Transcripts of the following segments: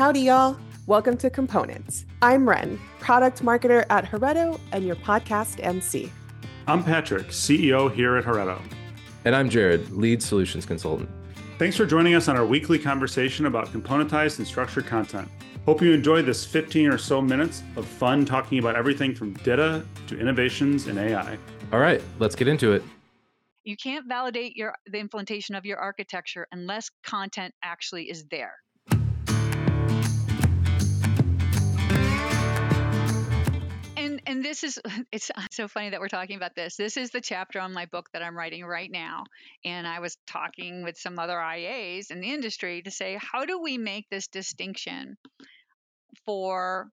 Howdy, y'all. Welcome to Components. I'm Ren, product marketer at Heretto and your podcast MC. I'm Patrick, CEO here at Heretto. And I'm Jared, lead solutions consultant. Thanks for joining us on our weekly conversation about componentized and structured content. Hope you enjoy this 15 or so minutes of fun talking about everything from data to innovations in AI. All right, let's get into it. You can't validate your the implementation of your architecture unless content actually is there. And this is it's so funny that we're talking about this. This is the chapter on my book that I'm writing right now. And I was talking with some other IAs in the industry to say, how do we make this distinction for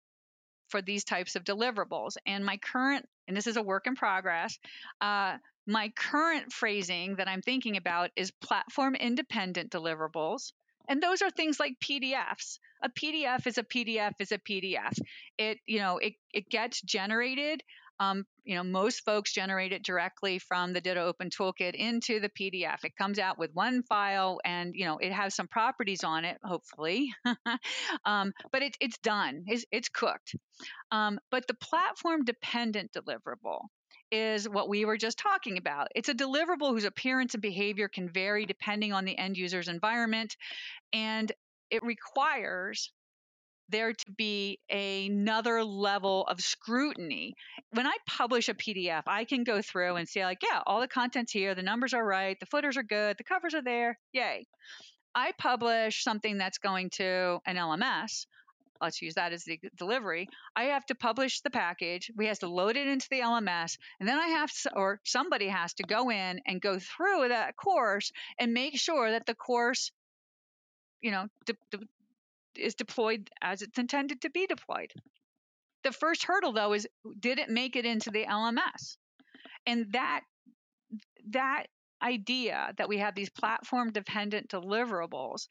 for these types of deliverables? And my current and this is a work in progress. Uh, my current phrasing that I'm thinking about is platform independent deliverables. And those are things like PDFs. A PDF is a PDF is a PDF. It, you know, it, it gets generated. Um, you know, most folks generate it directly from the DITA Open Toolkit into the PDF. It comes out with one file, and you know, it has some properties on it, hopefully, um, but it, it's done. It's, it's cooked. Um, but the platform-dependent deliverable is what we were just talking about. It's a deliverable whose appearance and behavior can vary depending on the end user's environment, and it requires there to be another level of scrutiny. When I publish a PDF, I can go through and say, like, yeah, all the content's here, the numbers are right, the footers are good, the covers are there, yay. I publish something that's going to an LMS. Let's use that as the delivery. I have to publish the package. We have to load it into the LMS, and then I have to, or somebody has to go in and go through that course and make sure that the course you know de- de- is deployed as it's intended to be deployed. The first hurdle though is did it make it into the LMS? And that that idea that we have these platform dependent deliverables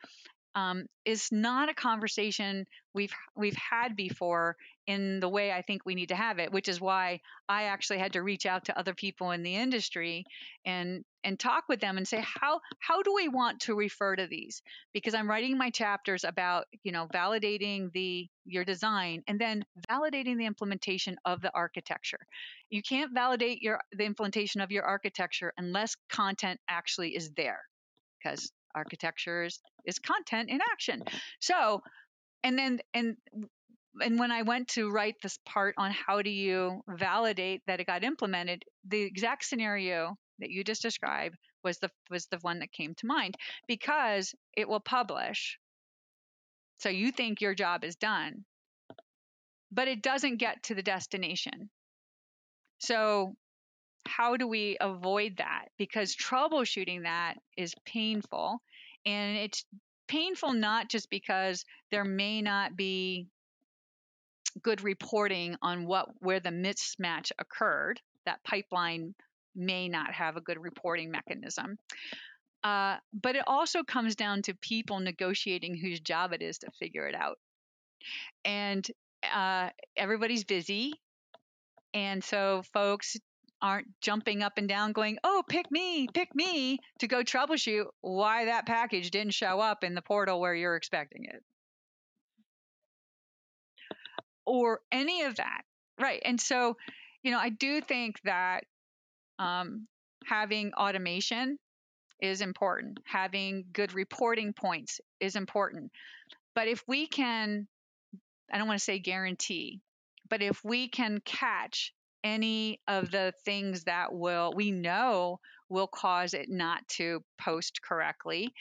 um, is not a conversation we've we've had before in the way I think we need to have it, which is why I actually had to reach out to other people in the industry and and talk with them and say how how do we want to refer to these because I'm writing my chapters about you know validating the your design and then validating the implementation of the architecture. You can't validate your the implementation of your architecture unless content actually is there because architecture is, is content in action. So, and then, and, and when I went to write this part on how do you validate that it got implemented, the exact scenario that you just described was the was the one that came to mind because it will publish. So you think your job is done, but it doesn't get to the destination. So how do we avoid that? Because troubleshooting that is painful. And it's painful not just because there may not be good reporting on what where the mismatch occurred. That pipeline may not have a good reporting mechanism. Uh, but it also comes down to people negotiating whose job it is to figure it out. And uh, everybody's busy. And so folks aren't jumping up and down going, oh, pick me, pick me to go troubleshoot why that package didn't show up in the portal where you're expecting it. Or any of that. Right. And so, you know, I do think that um, having automation is important, having good reporting points is important. But if we can, I don't want to say guarantee, but if we can catch any of the things that will we know will cause it not to post correctly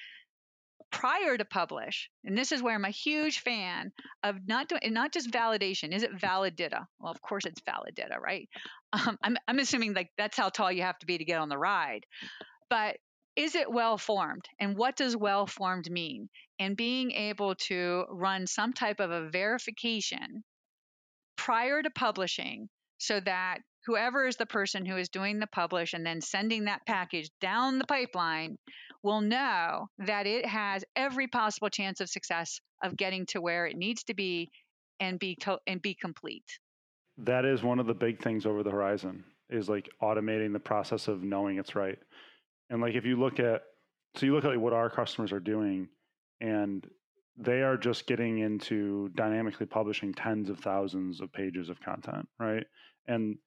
prior to publish and this is where i'm a huge fan of not doing not just validation is it valid data well of course it's valid data right? Um, I'm, I'm assuming like that's how tall you have to be to get on the ride. But is it well formed and what does well formed mean? And being able to run some type of a verification prior to publishing so that whoever is the person who is doing the publish and then sending that package down the pipeline will know that it has every possible chance of success of getting to where it needs to be and be to- and be complete. That is one of the big things over the horizon is like automating the process of knowing it's right. And like if you look at so you look at like what our customers are doing and they are just getting into dynamically publishing tens of thousands of pages of content, right? And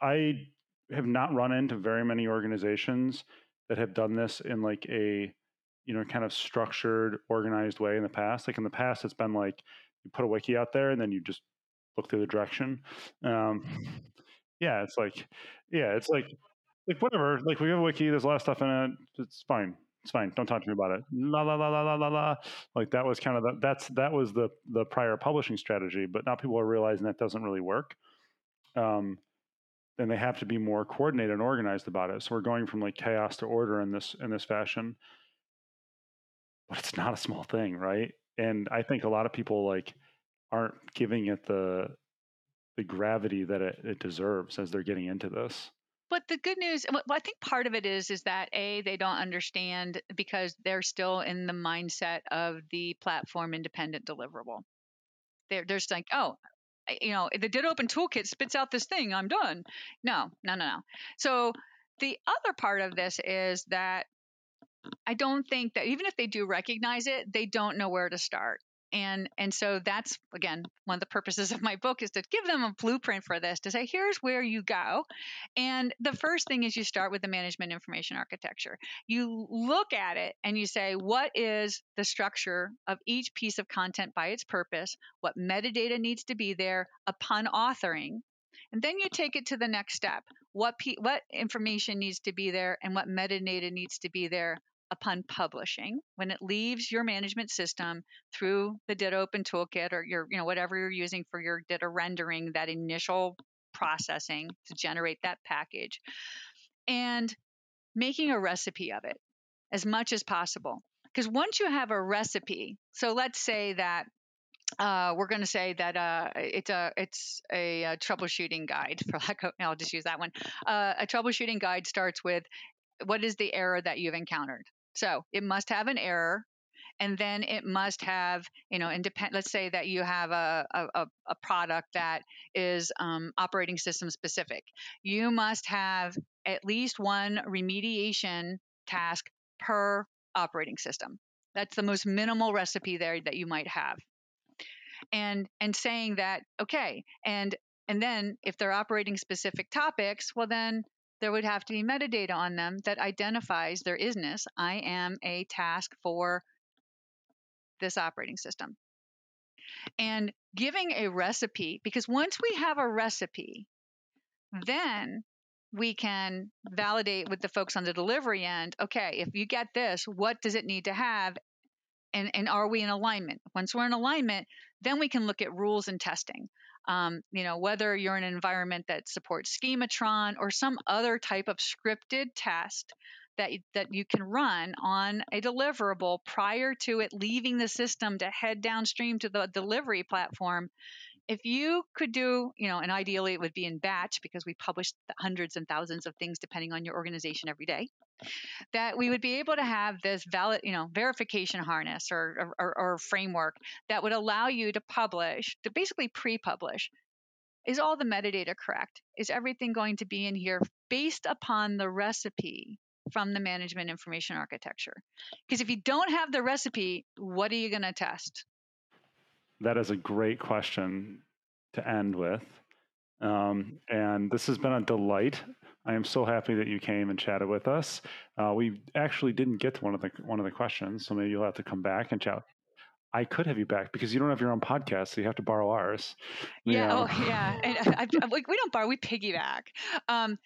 I have not run into very many organizations that have done this in like a you know kind of structured organized way in the past. Like in the past it's been like you put a wiki out there and then you just look through the direction. Um, yeah it's like yeah it's like like whatever. Like we have a wiki there's a lot of stuff in it. It's fine. It's fine. Don't talk to me about it. La la la la la la la. Like that was kind of the, that's that was the the prior publishing strategy but now people are realizing that doesn't really work. Um, then they have to be more coordinated and organized about it. So we're going from like chaos to order in this in this fashion. But it's not a small thing, right? And I think a lot of people like aren't giving it the the gravity that it, it deserves as they're getting into this. But the good news, well, I think part of it is, is that a they don't understand because they're still in the mindset of the platform independent deliverable. They're, they're just like, oh, you know, the DITA open toolkit spits out this thing, I'm done. No, no, no, no. So the other part of this is that I don't think that even if they do recognize it, they don't know where to start and and so that's again one of the purposes of my book is to give them a blueprint for this to say here's where you go. And the first thing is you start with the management information architecture. You look at it and you say what is the structure of each piece of content by its purpose? What metadata needs to be there upon authoring? And then you take it to the next step. What what information needs to be there and what metadata needs to be there upon publishing when it leaves your management system through the DITA Open Toolkit or your, you know, whatever you're using for your DITA rendering, that initial processing to generate that package, and making a recipe of it as much as possible. Because once you have a recipe, so let's say that uh, we're going to say that uh, it's a it's a, a, troubleshooting guide for lack of I'll just use that one. Uh, a troubleshooting guide starts with what is the error that you've encountered? So it must have an error and then it must have you know independent let's say that you have a, a, a product that is um, operating system specific. You must have at least one remediation task per operating system. That's the most minimal recipe there that you might have. And and saying that okay and and then if they're operating specific topics well then there would have to be metadata on them that identifies their isness. I am a task for this operating system. And giving a recipe, because once we have a recipe, then we can validate with the folks on the delivery end okay, if you get this, what does it need to have? And, and are we in alignment? Once we're in alignment, then we can look at rules and testing. Um, you know, whether you're in an environment that supports Schematron or some other type of scripted test that that you can run on a deliverable prior to it leaving the system to head downstream to the delivery platform. If you could do, you know, and ideally it would be in batch because we publish hundreds and thousands of things depending on your organization every day that we would be able to have this valid, you know, verification harness or, or, or framework that would allow you to publish, to basically pre-publish. Is all the metadata correct? Is everything going to be in here based upon the recipe from the management information architecture? Because if you don't have the recipe, what are you going to test? That is a great question to end with. Um, and this has been a delight. I am so happy that you came and chatted with us. Uh, we actually didn't get to one of the one of the questions, so maybe you'll have to come back and chat. I could have you back because you don't have your own podcast, so you have to borrow ours. Yeah, oh, yeah. And I, I, we don't borrow; we piggyback. Um,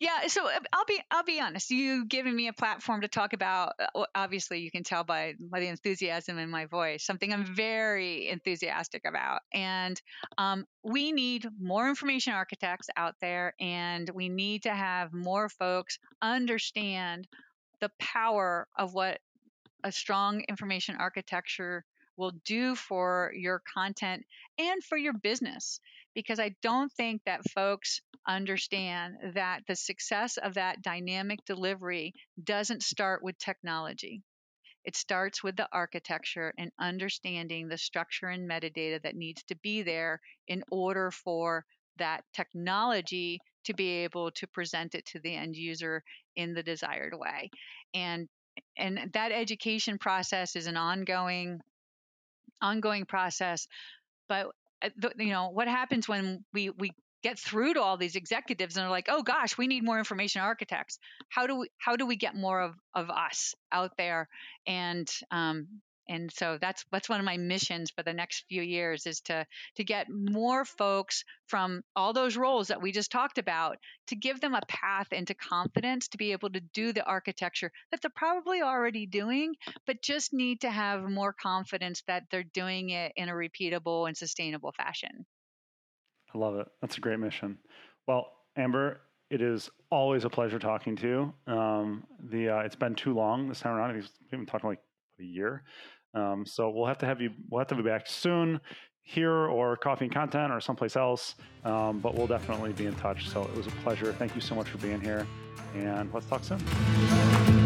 yeah. So uh, I'll be I'll be honest. You giving me a platform to talk about. Uh, obviously, you can tell by by the enthusiasm in my voice. Something I'm very enthusiastic about, and um, we need more information architects out there, and we need to have more folks understand the power of what a strong information architecture will do for your content and for your business. Because I don't think that folks understand that the success of that dynamic delivery doesn't start with technology. It starts with the architecture and understanding the structure and metadata that needs to be there in order for that technology to be able to present it to the end user in the desired way. And and that education process is an ongoing ongoing process. But uh, you know what happens when we we get through to all these executives and they're like, oh gosh, we need more information architects. How do we how do we get more of of us out there? And um, and so that's that's one of my missions for the next few years is to to get more folks from all those roles that we just talked about to give them a path into confidence to be able to do the architecture that they're probably already doing but just need to have more confidence that they're doing it in a repeatable and sustainable fashion I love it. That's a great mission. Well, Amber, it is always a pleasure talking to you. Um, the uh, it's been too long this time around. We've been talking like a year, um, so we'll have to have you. We'll have to be back soon here or Coffee and Content or someplace else. Um, but we'll definitely be in touch. So it was a pleasure. Thank you so much for being here, and let's talk soon.